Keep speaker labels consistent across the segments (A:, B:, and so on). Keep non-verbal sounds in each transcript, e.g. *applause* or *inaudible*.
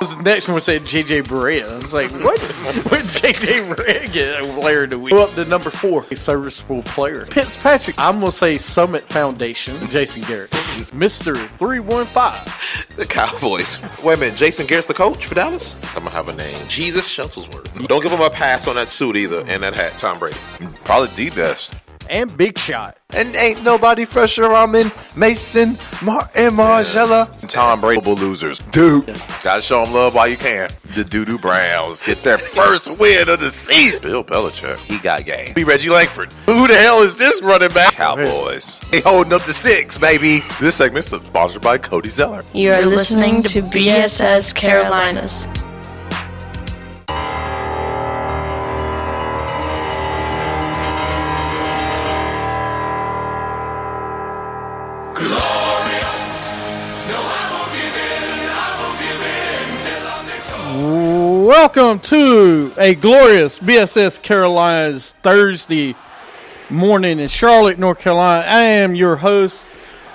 A: Was the next one said JJ Barea. I was like, what? *laughs* what JJ Barea get a player of the week? Go up to number four, a serviceable player. Fitzpatrick. I'm gonna say Summit Foundation. Jason Garrett, Mister Three One Five.
B: The Cowboys. Wait a minute, Jason Garrett's the coach for Dallas? I'm gonna have a name. Jesus Shuttlesworth. Don't give him a pass on that suit either and that hat, Tom Brady.
C: Probably the best.
A: And Big Shot.
D: And ain't nobody fresher. I'm in Mason, Martin, Margella.
C: Tom Brady losers. Dude, gotta show them love while you can. The Doodoo Browns get their *laughs* first win of the season. Bill Belichick, he got game. Be Reggie Langford. Who the hell is this running back? Cowboys. They holding up to six, baby. This segment is sponsored by Cody Zeller.
E: You are listening to BSS Carolinas.
A: Welcome to a glorious BSS Carolinas Thursday morning in Charlotte, North Carolina. I am your host,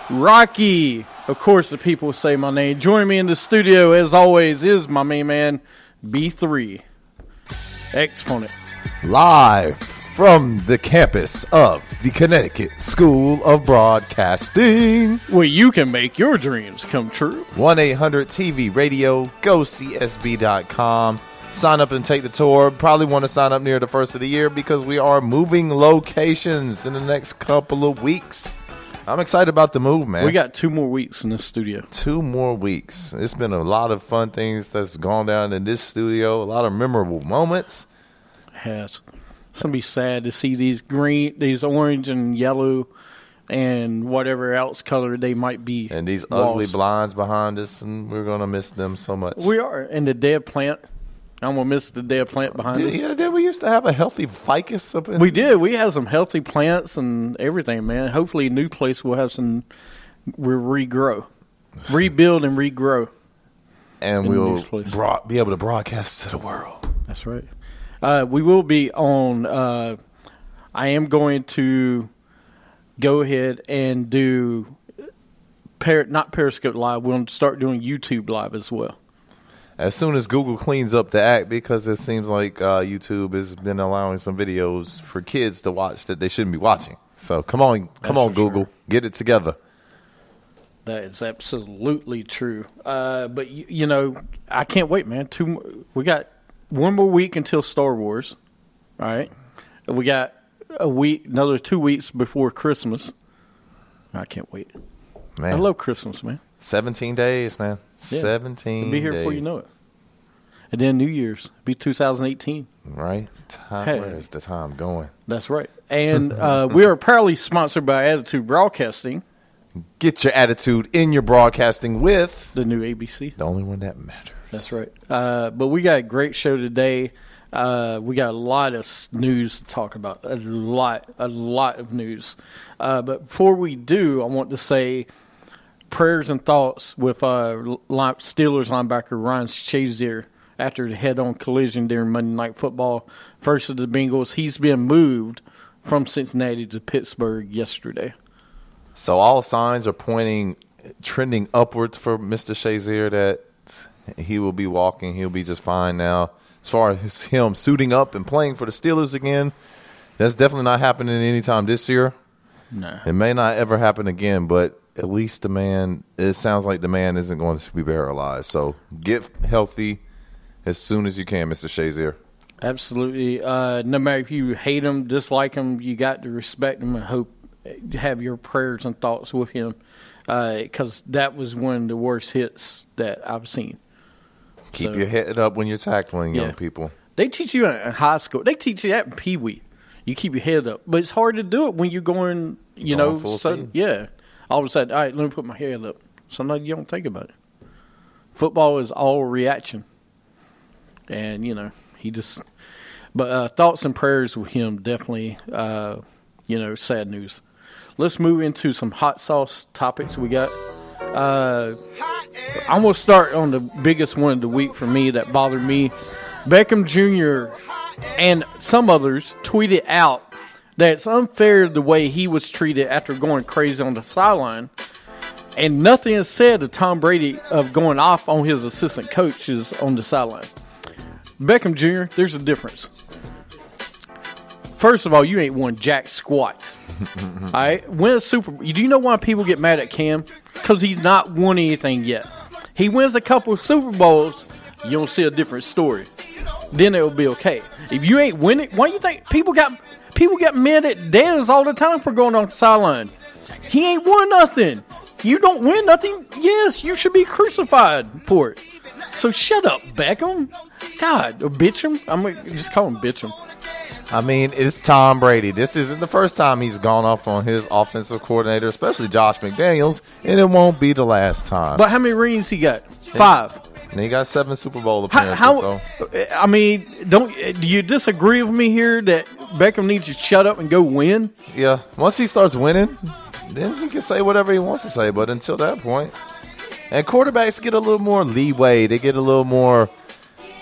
A: Rocky. Of course, the people say my name. Joining me in the studio, as always, is my main man, B3 Exponent.
D: Live from the campus of the Connecticut School of Broadcasting.
A: Where you can make your dreams come true.
D: 1 800 TV Radio, go CSB.com. Sign up and take the tour. Probably want to sign up near the first of the year because we are moving locations in the next couple of weeks. I'm excited about the move, man.
A: We got two more weeks in the studio.
D: two more weeks. It's been a lot of fun things that's gone down in this studio, a lot of memorable moments.
A: has. It's gonna be sad to see these green, these orange and yellow, and whatever else color they might be.
D: And these
A: walls.
D: ugly blinds behind us, and we're going to miss them so much.
A: We are in the dead plant. I'm gonna miss the dead plant behind
D: Did,
A: us.
D: yeah, did we used to have a healthy ficus up in
A: We did. We had some healthy plants and everything, man. Hopefully, a new place will have some. We'll regrow, *laughs* rebuild, and regrow.
D: and we'll broad, be able to broadcast to the world.
A: That's right. Uh, we will be on. Uh, I am going to go ahead and do, per, not Periscope Live. We'll start doing YouTube Live as well.
D: As soon as Google cleans up the act, because it seems like uh, YouTube has been allowing some videos for kids to watch that they shouldn't be watching. So come on, come
A: That's
D: on, Google,
A: sure.
D: get it together.
A: That is absolutely true. Uh, but you, you know, I can't wait, man. Two, we got one more week until Star Wars. All right, we got a week, another two weeks before Christmas. I can't wait.
D: Man,
A: I love Christmas, man.
D: 17 days, man.
A: Yeah.
D: 17
A: It'll be here before you know it. And then New Year's be 2018.
D: Right? Time,
A: Hey.
D: Where is the time going?
A: That's right. And uh, *laughs* we are proudly sponsored by Attitude Broadcasting,
D: Get your attitude in your broadcasting with
A: the new ABC.
D: the only one that matters.
A: That's right. Uh, but we got a great show today. Uh, we got a lot of news to talk about. A lot, a lot of news. Uh, but before we do, I want to say prayers and thoughts with uh, line, Steelers linebacker Ryan Shazier after the head-on collision during Monday Night Football versus the Bengals. He's been moved from Cincinnati to Pittsburgh yesterday.
D: So all signs are pointing, trending upwards for Mr. Shazier that he will be walking. He'll be just fine now. As far as him suiting up and playing for the Steelers again, that's definitely not happening anytime this year.
A: No.
D: It may not ever happen again, but at least the man, it sounds like the man isn't going to be paralyzed. So get healthy as soon as you can, Mr. Shazier.
A: Absolutely. Uh, no matter if you hate him, dislike him, you got to respect him and hope have your prayers and thoughts with him because that was one of the worst hits that I've seen.
D: Keep
A: So-
D: your head up when you're tackling young
A: Yeah.
D: people.
A: They teach you in high school. They teach you that in Pee Wee. You keep your head up, but it's hard to do it when you're going. You
D: Going
A: know,
D: speed.
A: yeah. All of a sudden, all right, let me put my head up. Sometimes you don't think about it. Football is all reaction, and you know he just. But uh, thoughts and prayers with him definitely. Uh, you know, sad news. Let's move into some hot sauce topics we got. Uh, I'm gonna start on the biggest one of the week for me that bothered me. Beckham Jr. and some others tweeted out that it's unfair the way he was treated after going crazy on the sideline. And nothing is said of Tom Brady of going off on his assistant coaches on the sideline. Beckham Jr., there's a difference. First of all, you ain't won jack squat. *laughs* all right, win a Super. Do you know why people get mad at Cam? Because he's not won anything yet. He wins a couple of Super Bowls, you don't see a different story. Then it'll be okay. If you ain't winning, why do you think people got people get mad at Dez all the time for going on the sideline? He ain't won nothing. You don't win nothing. Yes, you should be crucified for it. So shut up, Beckham. God, or bitch him. I'm gonna just call him bitch him.
D: I mean, it's Tom Brady. This isn't the first time he's gone off on his offensive coordinator, especially Josh McDaniels, and it won't be the last time.
A: But how many rings he got? Five.
D: and he got seven Super Bowl
A: How?
D: appearances.
A: how
D: so.
A: I mean, don't do you disagree with me here that Beckham needs to shut up and go win?
D: Yeah, once he starts winning, then he can say whatever he wants to say. But until that point, and quarterbacks get a little more leeway. They get a little more,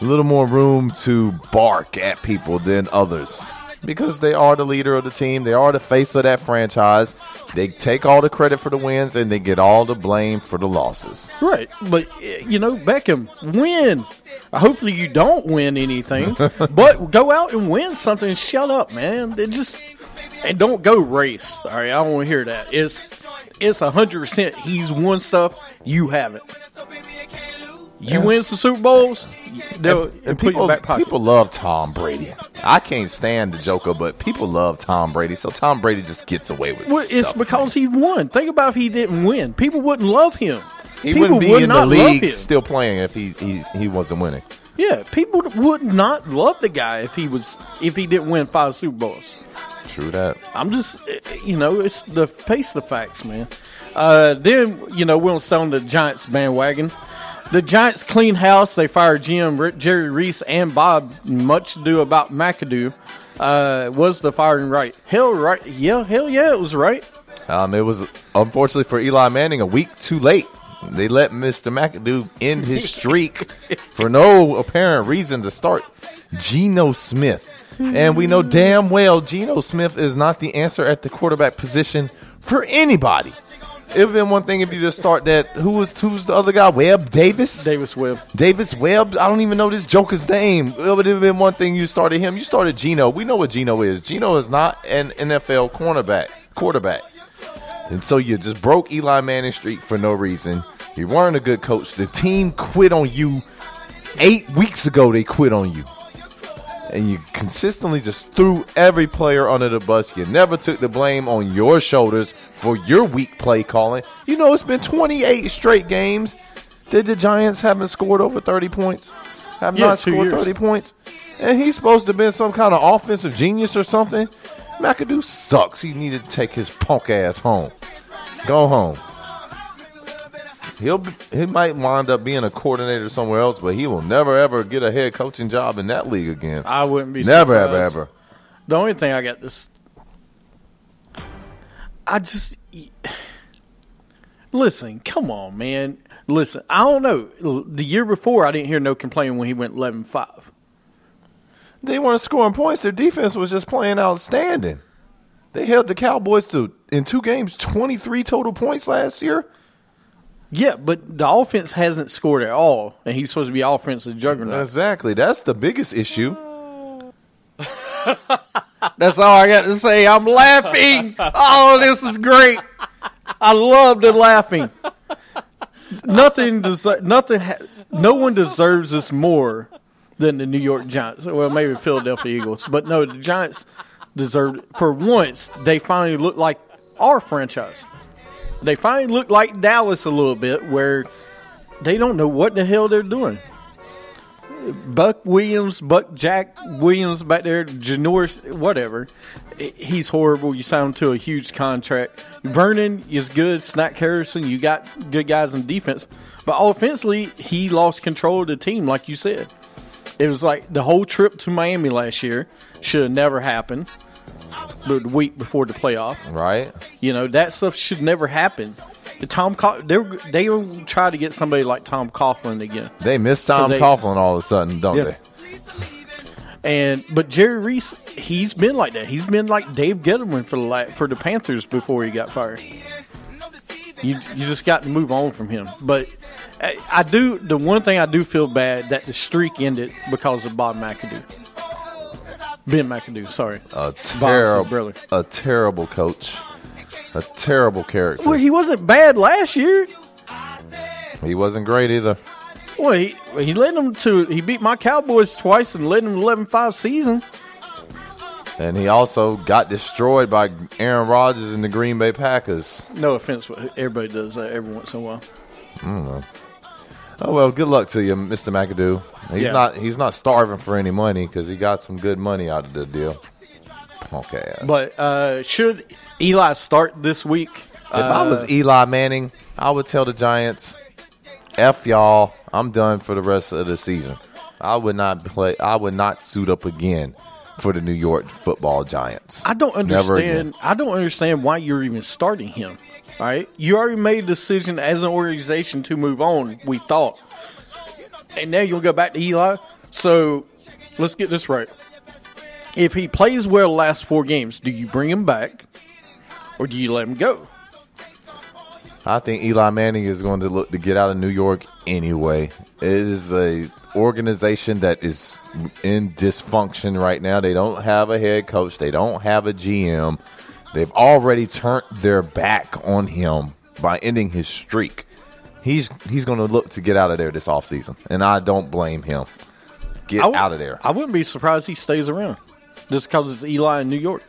D: a little more room to bark at people than others because they are the leader of the team. They are the face of that franchise. They take all the credit for the wins and they get all the blame for the losses.
A: Right, but eh, you know, Beckham, win. Hopefully, you don't win anything, *laughs* but go out and win something. Shut up, man. It just and don't go race. All right, I don't want to hear that. It's it's hundred percent. He's won stuff. You haven't. You win some Super Bowls. They'll
D: And
A: put
D: people,
A: your back pocket.
D: people love Tom Brady. I can't stand the Joker, but people love Tom Brady, so Tom Brady just gets away with
A: Well, it's because he won. Think about if he didn't win. People wouldn't love him.
D: He
A: people
D: wouldn't be
A: would
D: in the league still playing if he, he he wasn't winning.
A: Yeah, people would not love the guy if he was if he didn't win five Super Bowls.
D: True that.
A: I'm just, you know, it's the face of the facts, man. Uh, then you know we're on the Giants bandwagon. The Giants clean house. They fired GM Jerry Reese and Bob. Much ado about McAdoo. Uh, was the firing right? Hell, right? Yeah, hell yeah, it was right.
D: Um, it was unfortunately for Eli Manning a week too late. They let Mr. McAdoo end his *laughs* streak for no apparent reason to start Geno Smith. And we know damn well Geno Smith is not the answer at the quarterback position for anybody. It would have been one thing if you just start that. Who was who's the other guy? Webb Davis.
A: Davis Webb.
D: Davis Webb. I don't even know this Joker's name. It would have been one thing you started him. You started Geno. We know what Geno is. Geno is not an NFL cornerback quarterback. And so you just broke Eli Manning streak for no reason. You weren't a good coach. The team quit on you eight weeks ago. They quit on you. And you consistently just threw every player under the bus. You never took the blame on your shoulders for your weak play calling. You know, it's been 28 straight games that the Giants haven't scored over 30 points. Have
A: Yeah,
D: not scored
A: years.
D: 30 points. And he's supposed to have been some kind of offensive genius or something. McAdoo sucks. He needed to take his punk ass home. Go home. He'll he might wind up being a coordinator somewhere else, but he will never ever get a head coaching job in that league again.
A: I wouldn't be
D: never ever ever.
A: The only thing I got this, I just listen. Come on, man. Listen, I don't know. The year before, I didn't hear no complaining when he went 11-5.
D: They weren't scoring points. Their defense was just playing outstanding. They held the Cowboys to in two games twenty three total points last year.
A: Yeah, but the offense hasn't scored at all, and he's supposed to be offensive juggernaut.
D: Exactly. That's the biggest issue.
A: That's all I got to say. I'm laughing. Oh, this is great. I love the laughing. Nothing deser- nothing ha- no one deserves this more than the New York Giants. Well, maybe Philadelphia Eagles, but no, the Giants deserve for once they finally look like our franchise. They finally look like Dallas a little bit where they don't know what the hell they're doing. Buck Williams, Buck Jack Williams back there, Janoris, whatever. He's horrible. You signed to a huge contract. Vernon is good. Snack Harrison, you got good guys in defense. But offensively, he lost control of the team, like you said. It was like the whole trip to Miami last year should have never happened. The week before the playoff.
D: Right?
A: You know, that stuff should never happen. The Tom Co- they they will try to get somebody like Tom Coughlin again.
D: They miss Tom
A: they-
D: Coughlin all of a sudden, don't
A: Yeah.
D: they?
A: And but Jerry Reese, he's been like that. He's been like Dave Gettleman for the la- for the Panthers before he got fired. You you just got to move on from him. But I, I do the one thing I do feel bad that the streak ended because of Bob McAdoo. Ben McAdoo, sorry.
D: A terrible,
A: brother.
D: a terrible coach, a terrible character.
A: Well, he wasn't bad last year.
D: he wasn't great either.
A: Well, he, he led them to he beat my Cowboys twice and led them 11-5 season.
D: And he also got destroyed by Aaron Rodgers and the Green Bay Packers.
A: No offense, but everybody does that every once in a while.
D: Oh well, good luck to you, Mr. McAdoo. He's
A: Yeah.
D: not he's not starving for any money because he got some good money out of the deal. Okay.
A: But uh, should Eli start this week?
D: if I
A: Uh,
D: was Eli Manning, I would tell the Giants, "F y'all, I'm done for the rest of the season. I would not play. I would not suit up again for the New York Football Giants.
A: I don't
D: Never again.
A: understand. I don't understand why you're even starting him. All right, you already made a decision as an organization to move on. We thought, and now you'll go back to Eli. So let's get this right. If he plays well last four games, do you bring him back, or do you let him go?
D: I think Eli Manning is going to look to get out of New York anyway. It is a organization that is in dysfunction right now. They don't have a head coach. They don't have a GM. They've already turned their back on him by ending his streak. He's he's going to look to get out of there this offseason, and I don't blame him. Get
A: w-
D: out of there.
A: I wouldn't be surprised he stays around just because it's Eli in New York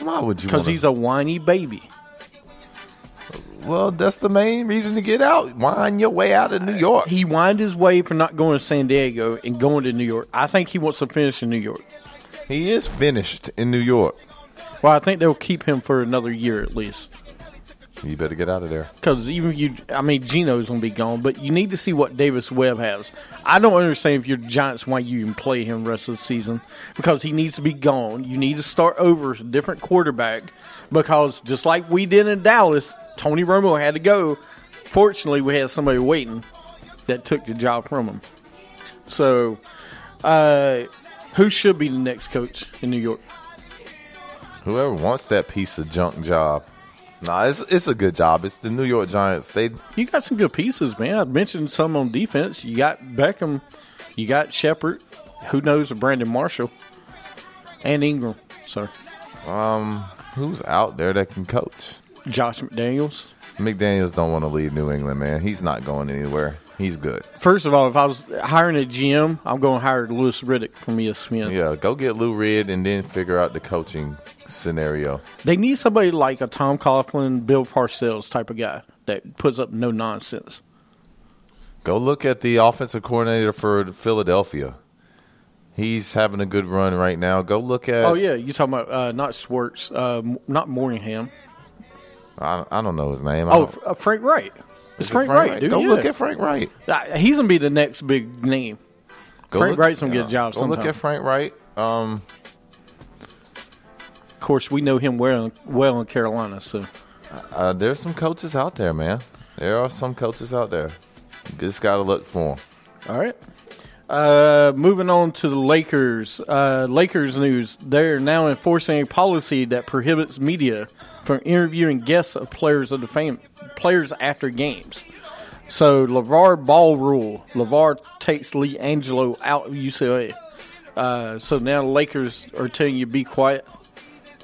D: Why would you?
A: because he's a whiny baby.
D: well. That's the main reason to get out. Wind your way out of New York.
A: He whined his way for not going to San Diego and going to New York. I think he wants to finish in New York.
D: He is finished in New York.
A: Well, I think they'll keep him for another year at least.
D: You better get out of there.
A: Because even if you, I mean, Gino's going to be gone, but you need to see what Davis Webb has. I don't understand if you're Giants why you even play him the rest of the season because he needs to be gone. You need to start over a different quarterback because just like we did in Dallas, Tony Romo had to go. Fortunately, we had somebody waiting that took the job from him. So, uh, who should be the next coach in New York?
D: Whoever wants that piece of junk job. Nah, it's it's a good job. It's the New York Giants. They
A: You got some good pieces, man. I mentioned some on defense. You got Beckham, you got Shepard. Who knows Brandon Marshall and Ingram. Sorry, um,
D: who's out there that can coach?
A: Josh McDaniels.
D: McDaniels don't want to leave New England, man. He's not going anywhere. He's good.
A: First of all, if I was hiring a GM, I'm going to hire Louis Riddick from ESPN.
D: Yeah, go get Lou Reed and then figure out the coaching scenario.
A: They need somebody like a Tom Coughlin, Bill Parcells type of guy that puts up no nonsense.
D: Go look at the offensive coordinator for Philadelphia. He's having a good run right now. Go look at.
A: Oh yeah, you talking about uh, not Schwartz, uh, not Morningham.
D: I, I don't know his name.
A: Oh, uh, Frank Reich. It's
D: it
A: Frank, Reich, dude.
D: Go
A: yeah.
D: look at Frank Reich.
A: Uh, he's gonna be the next big name.
D: Go
A: Frank
D: look-
A: Reich's gonna get a
D: yeah.
A: job
D: Go
A: sometime.
D: look at Frank Reich. Um,
A: course, we know him well, well in Carolina. So
D: Uh, there's some coaches out there, man. There are some coaches out there. You just got to look for them.
A: All right. Uh, moving on to the Lakers. Uh, Lakers news. They're now enforcing a policy that prohibits media from interviewing guests of players of the fame, players after games. So LaVar Ball rule. LaVar takes LiAngelo out of UCLA. Uh, so now the Lakers are telling you be quiet,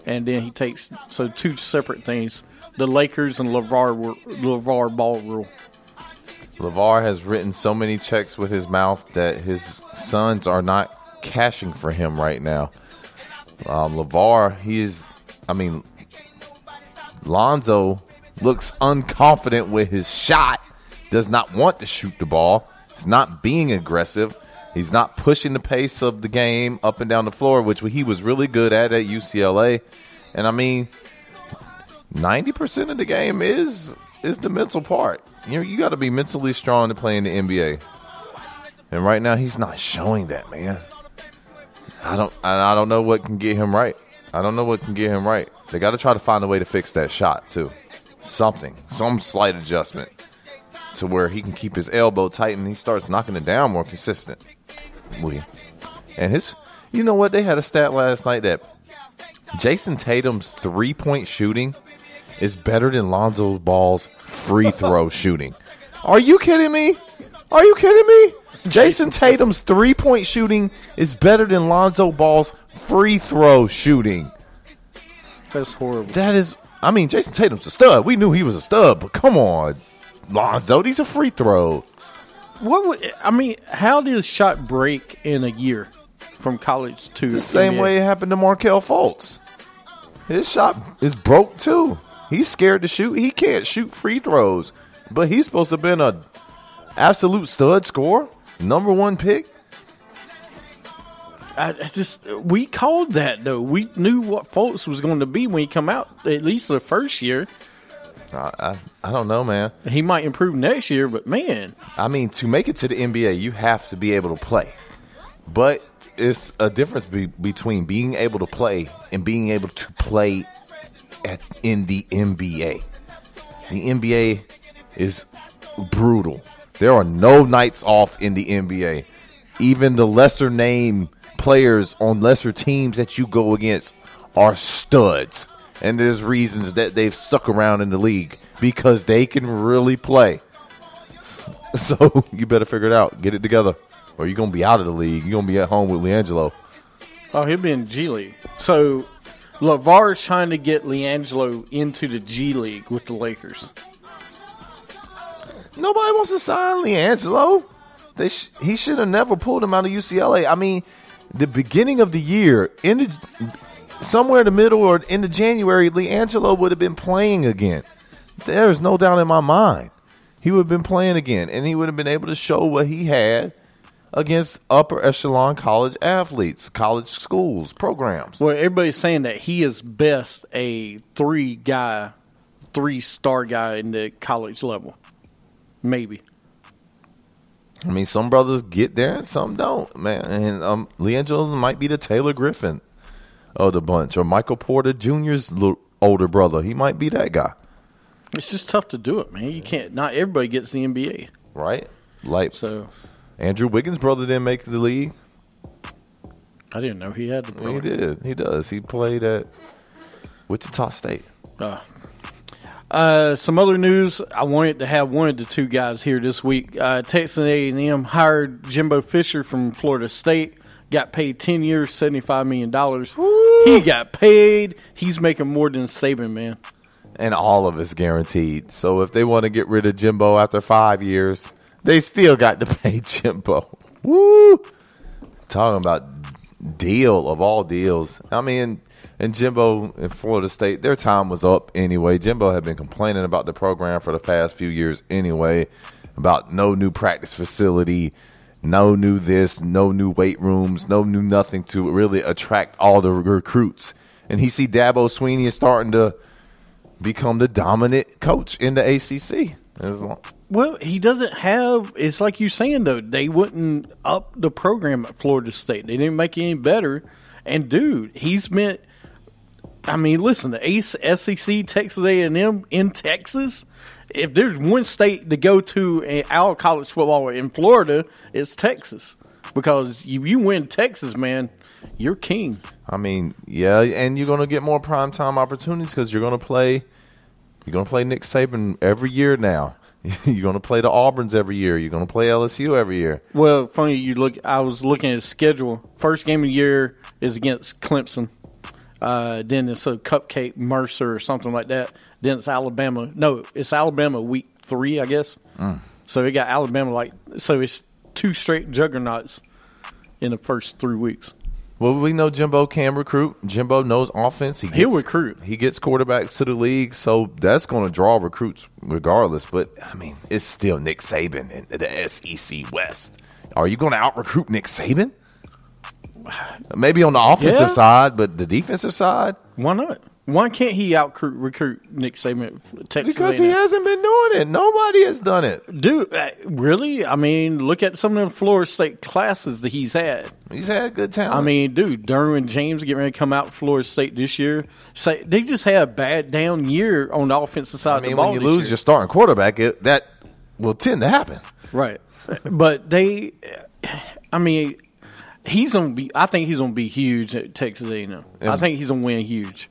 A: and then he takes so two separate things: the Lakers and LaVar LaVar Ball rule.
D: LaVar has written so many checks with his mouth that his sons are not cashing for him right now. Um, LaVar, he is, I mean, Lonzo looks unconfident with his shot, does not want to shoot the ball. He's not being aggressive. He's not pushing the pace of the game up and down the floor, which he was really good at at UCLA. And I mean, ninety percent of the game is is the mental part. You know, you got to be mentally strong to play in the NBA. And right now, he's not showing that, man. I don't, I don't know what can get him right. I don't know what can get him right. They got to try to find a way to fix that shot too. Something, some slight adjustment to where he can keep his elbow tight and he starts knocking it down more consistent. William. And his You know what? They had a stat last night that Jayson Tatum's three point shooting is better than Lonzo Ball's free throw *laughs* shooting. Are you kidding me? Are you kidding me? Jayson Tatum's three point shooting is better than Lonzo Ball's free throw shooting.
A: That's horrible.
D: That is, I mean, Jayson Tatum's a stud. We knew he was a stud, but come on, Lonzo, these are free throws.
A: What would I mean? How did a shot break in a year from college to
D: The same
A: NBA?
D: way it happened to Markelle Fultz. His shot is broke too. He's scared to shoot. He can't shoot free throws, but he's supposed to have been a absolute stud scorer, number one pick.
A: I, I just we called that though. We knew what Fultz was going to be when he come out. At least the first year,
D: I, I, I don't know, man.
A: he might improve next year. But man,
D: I mean, to make it to the NBA, you have to be able to play. But it's a difference be- between being able to play and being able to play at in the NBA. The NBA is brutal. There are no nights off in the NBA. Even the lesser name players on lesser teams that you go against are studs. And there's reasons that they've stuck around in the league because they can really play. *laughs* So you better figure it out. Get it together. Or you're going to be out of the league. You're going to be at home with LiAngelo.
A: oh, he'll be in G League. So Lavar's trying to get LiAngelo into the G League with the Lakers.
D: Nobody wants to sign LiAngelo. They sh- he should have never pulled him out of UCLA. I mean, the beginning of the year, in the, somewhere in the middle or in the January, LiAngelo would have been playing again. There's no doubt in my mind. He would have been playing again, and he would have been able to show what he had against upper echelon college athletes, college schools, programs.
A: Well, everybody's saying that he is best a three guy, three star guy in the college level. Maybe.
D: I mean, some brothers get there and some don't, man. And um, LiAngelo might be the Taylor Griffin of the bunch, or Michael Porter Jr.'s little older brother. He might be that guy,
A: It's just tough to do it, man. You can't. Not everybody gets the NBA.
D: right? Like
A: So
D: Andrew Wiggins' brother didn't make the league.
A: I didn't know he had the.
D: He did. He does. He played at Wichita State.
A: Uh, uh, some other news. I wanted to have one of the two guys here this week. Uh, Texas A&M hired Jimbo Fisher from Florida State. Got paid ten years, seventy five million dollars. He got paid. He's making more than Saban, man.
D: and all of it's guaranteed. So if they want to get rid of Jimbo after five years, they still got to *laughs* pay Jimbo. Woo! Talking about deal of all deals. I mean, and Jimbo in Florida State, their time was up anyway. Jimbo had been complaining about the program for the past few years anyway, about no new practice facility, no new this, no new weight rooms, no new nothing to really attract all the recruits. And he see Dabo Swinney is starting to become the dominant coach in the ACC.
A: Well, he doesn't have. It's like you saying though. They wouldn't up the program at Florida State. They didn't make it any better. And dude, he's meant. I mean, listen, the SEC, Texas A and M in Texas. If there's one state to go to in our college football in Florida, it's Texas. Because if you win Texas, man, you're king.
D: I mean, yeah, and you're going to get more primetime opportunities because you're going to play. You're going to play Nick Saban every year now. *laughs* you're going to play the Auburns every year. You're going to play LSU every year.
A: Well, funny you look. I was looking at his schedule. First game of the year is against Clemson. Uh, then it's a Cupcake Mercer or something like that. Then it's Alabama. No, it's Alabama week three, I guess. Mm. So we got Alabama like so. It's two straight juggernauts in the first three weeks.
D: Well, we know Jimbo can recruit. Jimbo knows offense. He gets,
A: He'll recruit.
D: He gets quarterbacks to the league, so that's going to draw recruits regardless. But I mean, it's still Nick Saban in the SEC West. Are you going to out recruit Nick Saban? *sighs* Maybe on the offensive
A: Yeah.
D: side, but the defensive side,
A: Why not? Why can't he out recruit Nick Saban? Texas
D: because he hasn't been doing it. Nobody has done it.
A: Dude, uh, really? I mean, look at some of the Florida State classes that he's had.
D: He's had good talent.
A: I mean, dude, Derwin James getting ready to come out of Florida State this year. Say they just had a bad down year on the offensive side
D: I
A: of the
D: mean,
A: ball.
D: when you lose
A: year.
D: your starting quarterback, it, that will tend to happen.
A: right, but they, I mean, he's gonna be. I think he's gonna be huge at Texas A&M. I think he's gonna win huge.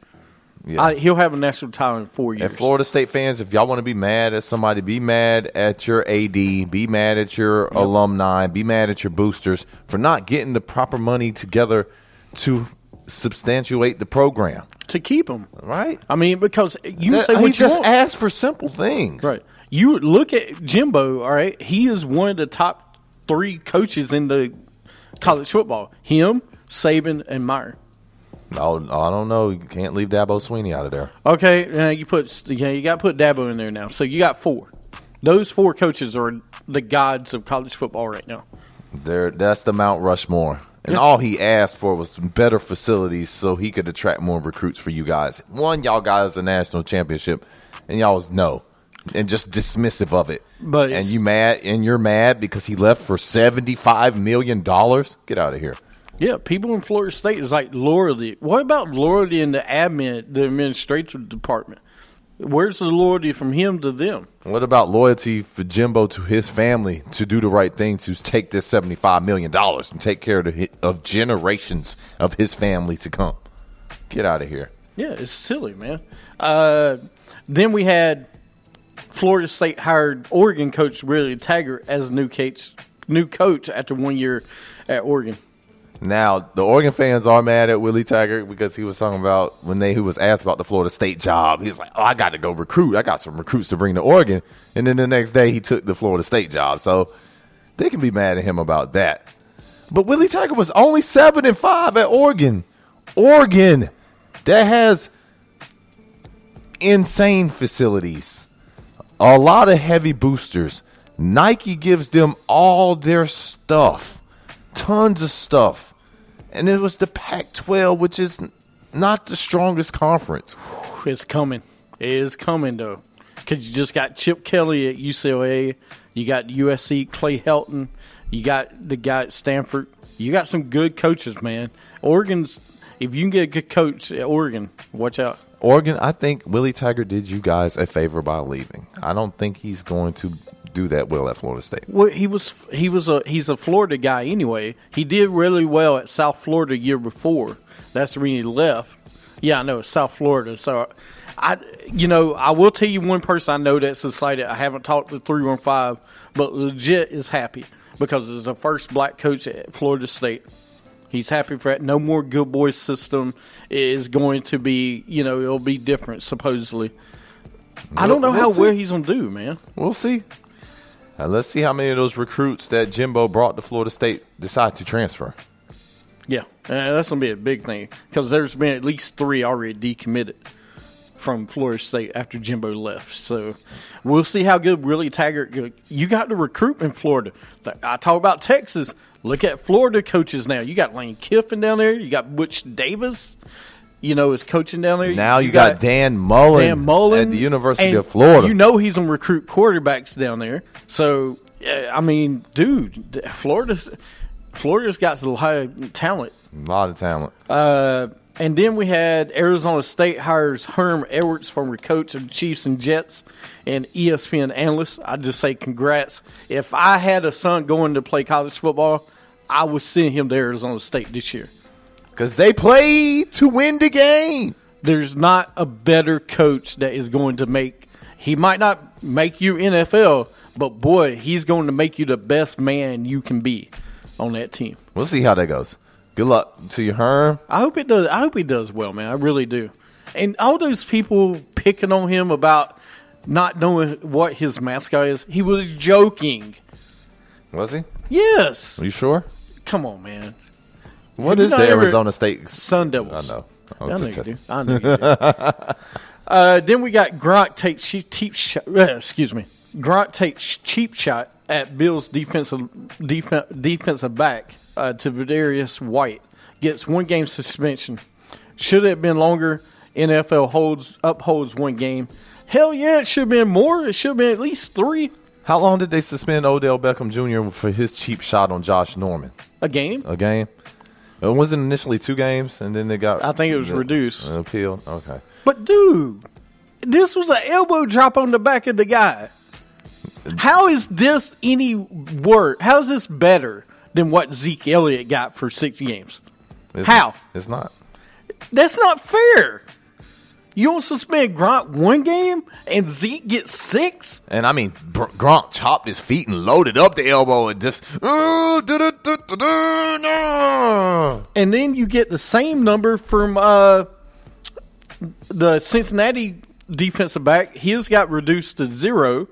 D: Yeah.
A: I, he'll have a national title in four years.
D: And Florida State fans, if y'all want to be mad at somebody, be mad at your AD, be mad at your alumni, be mad at your boosters for not getting the proper money together to substantiate the program.
A: to keep him,
D: Right?
A: I mean, because you
D: That-
A: say
D: he
A: you
D: just
A: want.
D: asked for simple things.
A: Right. You look at Jimbo, all right, he is one of the top three coaches in the college football. Him, Saban, and Meyer.
D: Oh, I don't know. You can't leave Dabo Swinney out of there.
A: Okay, now you put yeah, you got to put Dabo in there now. So you got four. Those four coaches are the gods of college football right now.
D: There, that's the Mount Rushmore. And
A: Yeah.
D: all he asked for was some better facilities so he could attract more recruits for you guys. One, y'all guys a national championship, and y'all was no, and just dismissive of it.
A: But
D: and you mad, and you're mad because he left for seventy five million dollars. Get out of here.
A: Yeah, people in Florida State is like loyalty. What about loyalty in the admin, the administrative department? Where's the loyalty from him to them?
D: What about loyalty for Jimbo to his family to do the right thing to take this seventy five million dollars and take care of, the, of generations of his family to come? Get out of here.
A: Yeah, it's silly, man. Uh, then we had Florida State hired Oregon coach Willie Taggart as new coach, new coach after one year at Oregon.
D: Now, the Oregon fans are mad at Willie Taggart because he was talking about when they he was asked about the Florida State job. He's like, "Oh, I got to go recruit. I got some recruits to bring to Oregon." And then the next day, he took the Florida State job. So they can be mad at him about that. But Willie Taggart was only seven and five at Oregon. Oregon that has insane facilities, a lot of heavy boosters. Nike gives them all their stuff, tons of stuff. And it was the Pac 12, which is not the strongest conference.
A: It's coming. It is coming though, because you just got Chip Kelly at UCLA. You got USC Clay Helton. You got the guy at Stanford. You got some good coaches, man. Oregon's. If you can get a good coach at Oregon, watch out.
D: Oregon, I think Willie Taggart did you guys a favor by leaving. I don't think he's going to do that well at Florida State.
A: Well, he was he was a he's a Florida guy anyway. He did really well at South Florida year before. That's reason he left. Yeah, I know it's South Florida. So, I you know I will tell you one person I know that's excited. I haven't talked to three one five, but legit is happy because it's the first black coach at Florida State. He's happy for that. No more good boy system is going to be. You know it'll be different supposedly. I don't know
D: We'll
A: how
D: see.
A: well he's gonna do, man.
D: We'll see. And let's see how many of those recruits that Jimbo brought to Florida State decide to transfer.
A: Yeah, that's gonna be a big thing because there's been at least three already decommitted from Florida State after Jimbo left. So we'll see how good Willie Taggart. You got to recruit in Florida. I talk about Texas. Look at Florida coaches now. You got Lane Kiffin down there. You got Butch Davis. You know is coaching down there.
D: Now you, got, Dan Mullen,
A: Dan Mullen
D: at the University of Florida.
A: You know he's gonna recruit quarterbacks down there. So I mean, dude, Florida's Florida's got a lot of talent.
D: a lot of talent.
A: Uh, and then we had Arizona State hires Herm Edwards, former coach of the Chiefs and Jets, and ESPN analyst. I just say congrats. If I had a son going to play college football, I would send him to Arizona State this year.
D: Because they play to win the game.
A: There's not a better coach that is going to make. He might not make you NFL, but boy, he's going to make you the best man you can be on that team.
D: We'll see how that goes. Good luck to you, Herm.
A: I hope it does. I hope he does well, man. I really do. And all those people picking on him about not knowing what his mascot is, he was joking.
D: Was he?
A: Yes.
D: Are you sure?
A: Come on, man.
D: What is the Arizona State?
A: Sun Devils.
D: I know. I
A: I know you do. I know you do. *laughs* uh, then we got Gronk takes cheap shot. Uh, excuse me. Gronk takes cheap shot at Bill's defensive defen defensive back uh, Tre'Davious White. Gets one game suspension. Should it have been longer? NFL holds upholds one game. Hell yeah, it should have been more. It should have been at least three
D: How long did they suspend Odell Beckham Jr. for his cheap shot on Josh Norman?
A: a game.
D: A game? It wasn't initially two games, and then they got.
A: I think it was
D: the-
A: reduced.
D: Uh, Appeal. Okay.
A: But dude, this was an elbow drop on the back of the guy. How is this any worse? How is this better than what Zeke Elliott got for six games.
D: It's-
A: How?
D: It's not.
A: That's not fair. You don't suspend Gronk one game and Zeke gets six?
D: And I mean, Br- Gronk chopped his feet and loaded up the elbow and just. "Ooh, no."
A: And then you get the same number from uh, the Cincinnati defensive back. His got reduced to zero,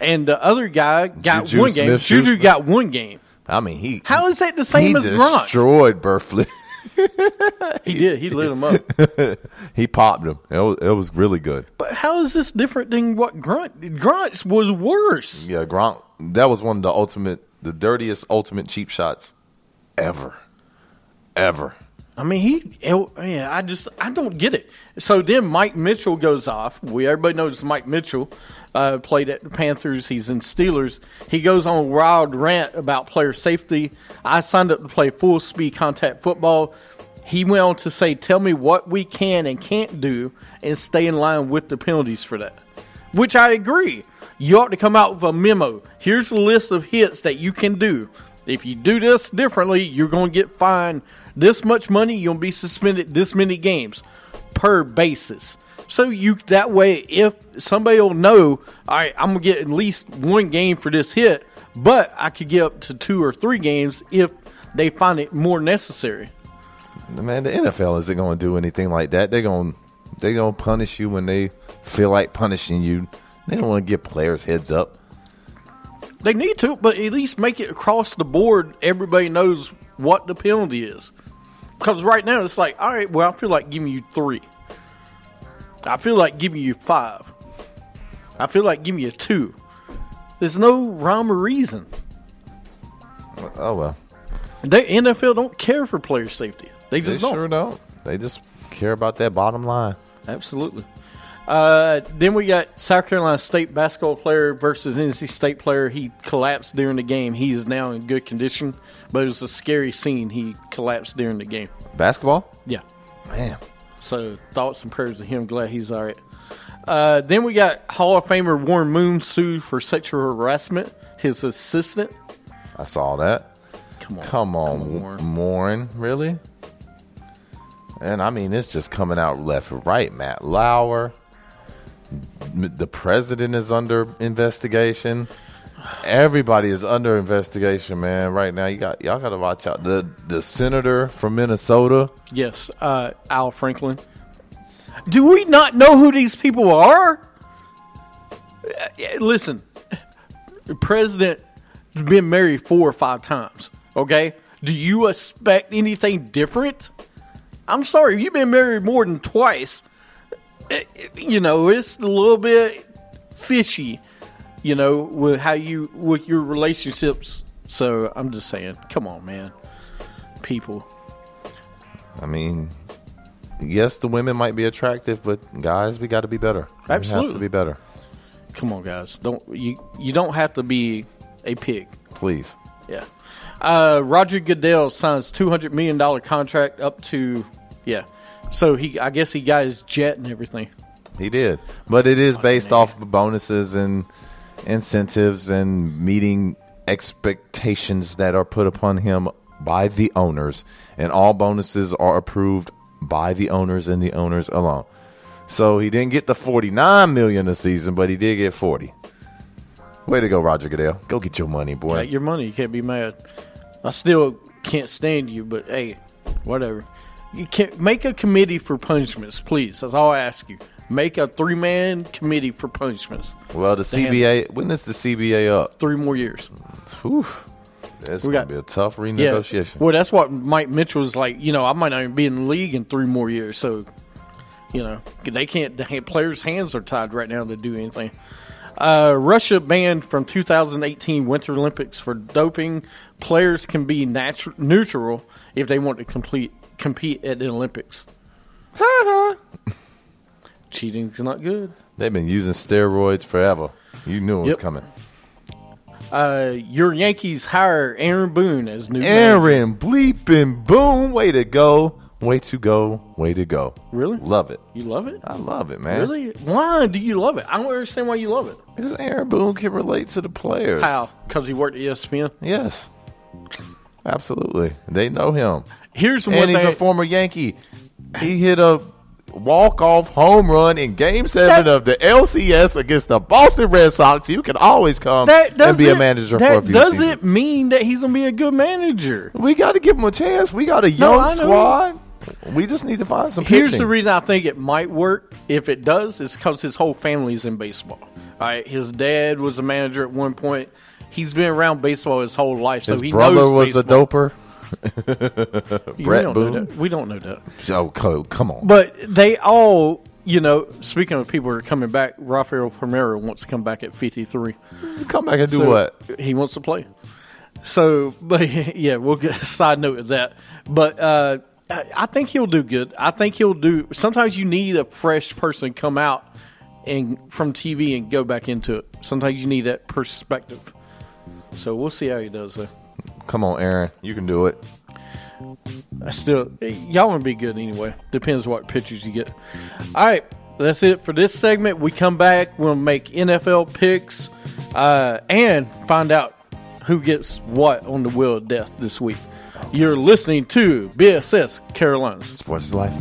A: and the other guy got
D: Juju
A: one game. Juju got one game.
D: I mean, he.
A: How is that the same as Gronk?
D: destroyed Burfict. *laughs*
A: He did. He lit him up. *laughs*
D: he popped him. It was, it was really good.
A: but how is this different than what Gronk? Gronk's was worse.
D: Yeah, Gronk. That was one of the ultimate, the dirtiest ultimate cheap shots ever, ever.
A: I mean, he. Yeah, I just I don't get it. So then Mike Mitchell goes off. We everybody knows Mike Mitchell uh, played at the Panthers. He's in Steelers. He goes on a wild rant about player safety. I signed up to play full speed contact football. He went on to say, "Tell me what we can and can't do, and stay in line with the penalties for that." Which I agree. You ought to come out with a memo. Here's a list of hits that you can do. If you do this differently, you're going to get fined this much money. You'll be suspended this many games per basis. So you that way, if somebody will know, all right, I'm gonna get at least one game for this hit, but I could get up to two or three games if they find it more necessary.
D: Man, the NFL isn't going to do anything like that. They're gonna they're going to punish you when they feel like punishing you. They don't want to give players heads up.
A: They need to, but at least make it across the board. Everybody knows what the penalty is. Because right now it's like, all right, well, I feel like giving you three. I feel like giving you five. I feel like giving you two. There's no rhyme or reason.
D: Oh well,
A: The NFL don't care for player safety. They
D: they
A: just don't.
D: sure don't. They just care about that bottom line.
A: Absolutely. Uh, then we got South Carolina State basketball player versus NC State player. He collapsed during the game. He is now in good condition, but it was a scary scene. He collapsed during the game.
D: Basketball,
A: Yeah.
D: man.
A: So thoughts and prayers to him. Glad he's all right. Uh, then we got Hall of Famer Warren Moon sued for sexual harassment. His assistant.
D: I saw that.
A: Come on,
D: Come on,
A: Come on,
D: Warren.
A: Warren.
D: Really? And I mean, it's just coming out left and right. Matt Lauer, the president is under investigation. Everybody is under investigation, man. Right now, you got y'all got to watch out. The the senator from Minnesota.
A: Yes, uh, Al Franken. Do we not know who these people are? Uh, Listen, president has been married four or five times. Okay, do you expect anything different? I'm sorry, you've been married more than twice. You know, it's a little bit fishy. You know, with how you with your relationships. So I'm just saying, come on, man, people.
D: I mean, yes, the women might be attractive, but guys, we got to be better. We have
A: Absolutely.
D: to be better.
A: Come on, guys. Don't you? You don't have to be a pig.
D: Please.
A: Yeah. Uh, Roger Goodell signs two hundred million dollar contract up to yeah. So he, I guess he got his jet and everything.
D: He did, but it is based off of bonuses and incentives and meeting expectations that are put upon him by the owners, and all bonuses are approved by the owners and the owners alone. So he didn't get the forty nine million a season, but he did get forty. Way to go, Roger Goodell! Go get your money, boy.
A: Got your money. You can't be mad. I still can't stand you, but hey, whatever. You can't make a committee for punishments, please. That's all I ask you. Make a three man committee for punishments.
D: well, the CBA when is the CBA up?
A: Three more years.
D: Whew. That's
A: We
D: gonna
A: got-
D: be a tough
A: Yeah.
D: renegotiation.
A: Well, that's what Mike Mitchell was like. You know, I might not even be in the league in three more years. So, you know, they can't. The players' hands are tied right now to do anything. Uh, Russia banned from 2018 Winter Olympics for doping. Players can be natu- neutral if they want to complete compete at the Olympics. *laughs* Cheating's not good.
D: They've been using steroids forever. You knew it was
A: Yep.
D: coming.
A: Uh, your Yankees hire Aaron Boone as new manager.
D: Aaron bleeping boom. Way to go. Way to go. Way to go.
A: Really?
D: Love it.
A: You love it?
D: I love it, man.
A: Really? Why do you love it? I don't understand why you love it.
D: Because Aaron Boone can relate to the players.
A: How? Because he worked at E ESPN.
D: Yes. Absolutely, they know him.
A: Here's one
D: and he's
A: thing.
D: a former Yankee. He hit a walk-off home run in Game Seven
A: That-
D: of the LCS against the Boston Red Sox. You can always come and be a manager for a few
A: doesn't
D: seasons.
A: mean that he's gonna be a good manager.
D: we got to give him a chance. We got a young
A: know.
D: squad. We just need to find some.
A: Here's
D: pitching.
A: the reason I think it might work. If it does, is because his whole family's in baseball. All right, his dad was a manager at one point. He's been around baseball his whole life, so
D: His
A: he
D: brother
A: knows
D: was
A: baseball.
D: a doper. *laughs*
A: We
D: Bret
A: don't know
D: Boone.
A: that. We don't know that.
D: Oh, co- come on.
A: But they all, you know, speaking of people who are coming back, Rafael Palmeiro wants to come back at 53.
D: come back and do
A: So,
D: what?
A: He wants to play. So, *laughs* but yeah, we'll get a side note of that. But uh, I I think he'll do good. I think he'll do. Sometimes you need a fresh person come out and from TV and go back into it. Sometimes you need that perspective. So we'll see how he does. Though.
D: Come on, Aaron. You can do it.
A: I still, y'all want to be good anyway. Depends what pitchers you get. All right, that's it for this segment. We come back, we'll make NFL picks uh, and find out who gets what on the wheel of death this week. You're listening to BSS Carolinas.
D: Sports is life.